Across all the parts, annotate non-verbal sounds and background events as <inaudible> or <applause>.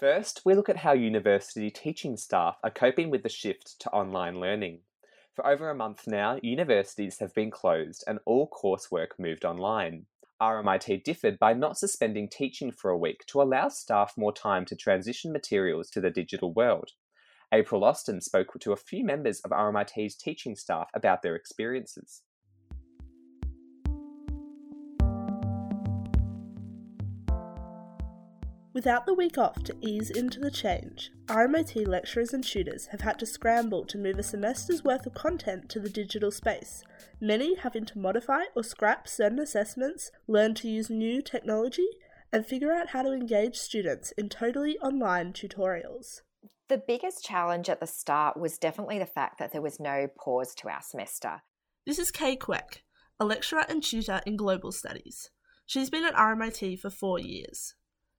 First, we look at how university teaching staff are coping with the shift to online learning. For over a month now, universities have been closed and all coursework moved online. RMIT differed by not suspending teaching for a week to allow staff more time to transition materials to the digital world. April Austin spoke to a few members of RMIT's teaching staff about their experiences. Without the week off to ease into the change, RMIT lecturers and tutors have had to scramble to move a semester's worth of content to the digital space, many having to modify or scrap certain assessments, learn to use new technology, and figure out how to engage students in totally online tutorials. The biggest challenge at the start was definitely the fact that there was no pause to our semester. This is Kay Queck, a lecturer and tutor in global studies. She's been at RMIT for four years.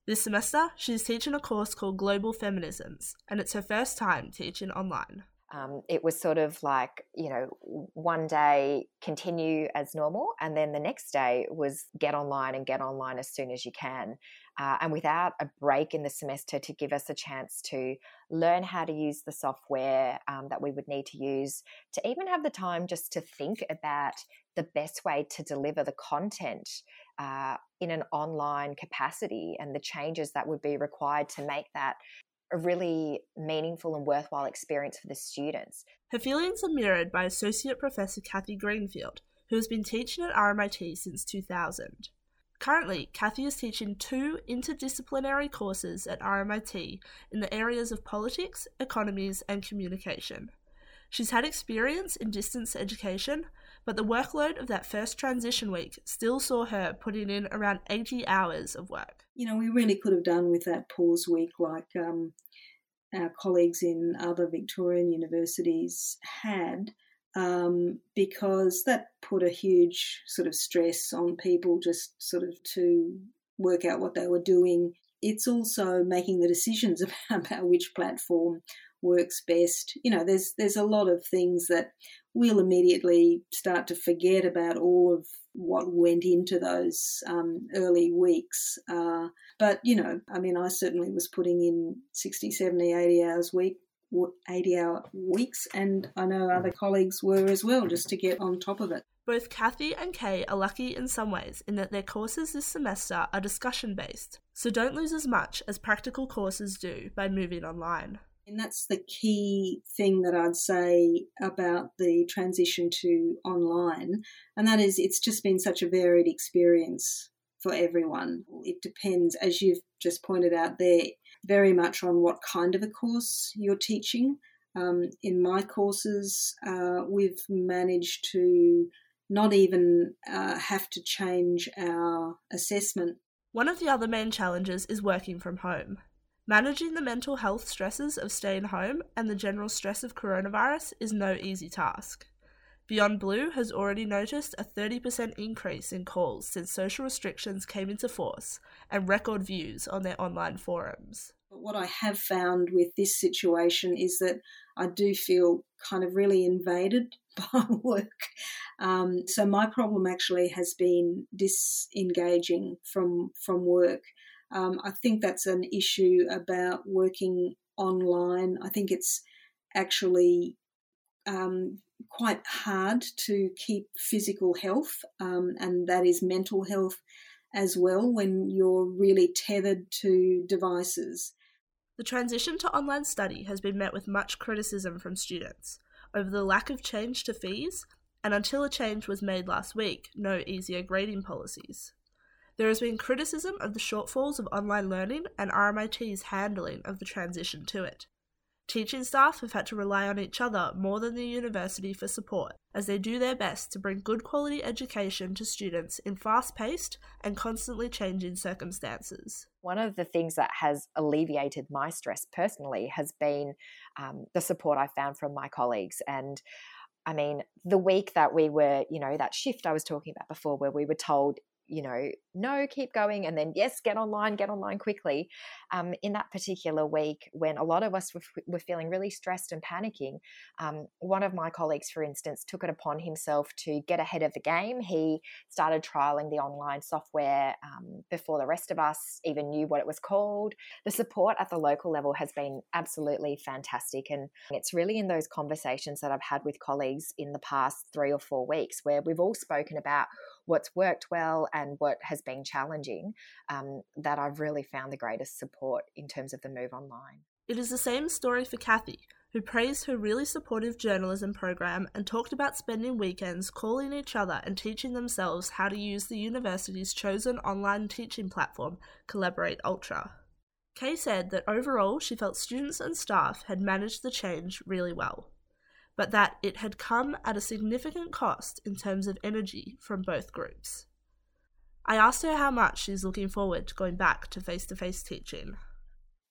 This semester, she's teaching a course called Global Feminisms, and it's her first time teaching online. Um, it was sort of like, you know, one day continue as normal, and then the next day was get online and get online as soon as you can. Uh, and without a break in the semester to give us a chance to learn how to use the software um, that we would need to use, to even have the time just to think about the best way to deliver the content uh, in an online capacity and the changes that would be required to make that a really meaningful and worthwhile experience for the students. Her feelings are mirrored by Associate Professor Kathy Greenfield, who has been teaching at RMIT since 2000. Currently, Kathy is teaching two interdisciplinary courses at RMIT in the areas of politics, economies, and communication. She's had experience in distance education, but the workload of that first transition week still saw her putting in around 80 hours of work. You know, we really could have done with that pause week like um, our colleagues in other Victorian universities had. Um, because that put a huge sort of stress on people just sort of to work out what they were doing. It's also making the decisions about, <laughs> about which platform works best. You know, there's there's a lot of things that we'll immediately start to forget about all of what went into those um, early weeks. Uh, but, you know, I mean, I certainly was putting in 60, 70, 80 hours a week. 80 hour weeks, and I know other colleagues were as well, just to get on top of it. Both Kathy and Kay are lucky in some ways in that their courses this semester are discussion based, so don't lose as much as practical courses do by moving online. And that's the key thing that I'd say about the transition to online. And that is, it's just been such a varied experience for everyone. It depends, as you've just pointed out there, very much on what kind of a course you're teaching. Um, in my courses, uh, we've managed to not even uh, have to change our assessment. One of the other main challenges is working from home. Managing the mental health stresses of staying home and the general stress of coronavirus is no easy task. Beyond Blue has already noticed a 30% increase in calls since social restrictions came into force and record views on their online forums. But What I have found with this situation is that I do feel kind of really invaded <laughs> by work. Um, so my problem actually has been disengaging from from work. Um, I think that's an issue about working online. I think it's actually um, quite hard to keep physical health, um, and that is mental health as well when you're really tethered to devices. The transition to online study has been met with much criticism from students over the lack of change to fees, and until a change was made last week, no easier grading policies. There has been criticism of the shortfalls of online learning and RMIT's handling of the transition to it. Teaching staff have had to rely on each other more than the university for support, as they do their best to bring good quality education to students in fast paced and constantly changing circumstances. One of the things that has alleviated my stress personally has been um, the support I found from my colleagues. And I mean, the week that we were, you know, that shift I was talking about before, where we were told you know, no, keep going, and then yes, get online, get online quickly. Um, in that particular week, when a lot of us were, were feeling really stressed and panicking, um, one of my colleagues, for instance, took it upon himself to get ahead of the game. He started trialing the online software um, before the rest of us even knew what it was called. The support at the local level has been absolutely fantastic, and it's really in those conversations that I've had with colleagues in the past three or four weeks where we've all spoken about what's worked well and what has been challenging, um, that I've really found the greatest support in terms of the move online. It is the same story for Kathy, who praised her really supportive journalism program and talked about spending weekends calling each other and teaching themselves how to use the university's chosen online teaching platform, Collaborate Ultra. Kay said that overall she felt students and staff had managed the change really well but that it had come at a significant cost in terms of energy from both groups. I asked her how much she's looking forward to going back to face to face teaching.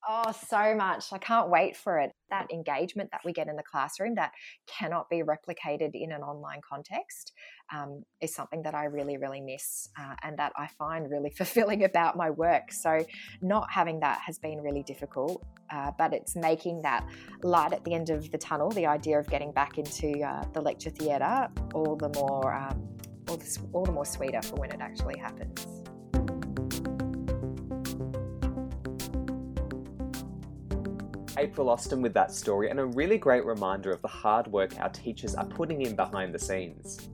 Oh, so much. I can't wait for it. That engagement that we get in the classroom that cannot be replicated in an online context um, is something that I really, really miss uh, and that I find really <laughs> fulfilling about my work. So, not having that has been really difficult, uh, but it's making that light at the end of the tunnel, the idea of getting back into uh, the lecture theatre, all the more. Um, all, the, all the more sweeter for when it actually happens. April Austin with that story and a really great reminder of the hard work our teachers are putting in behind the scenes.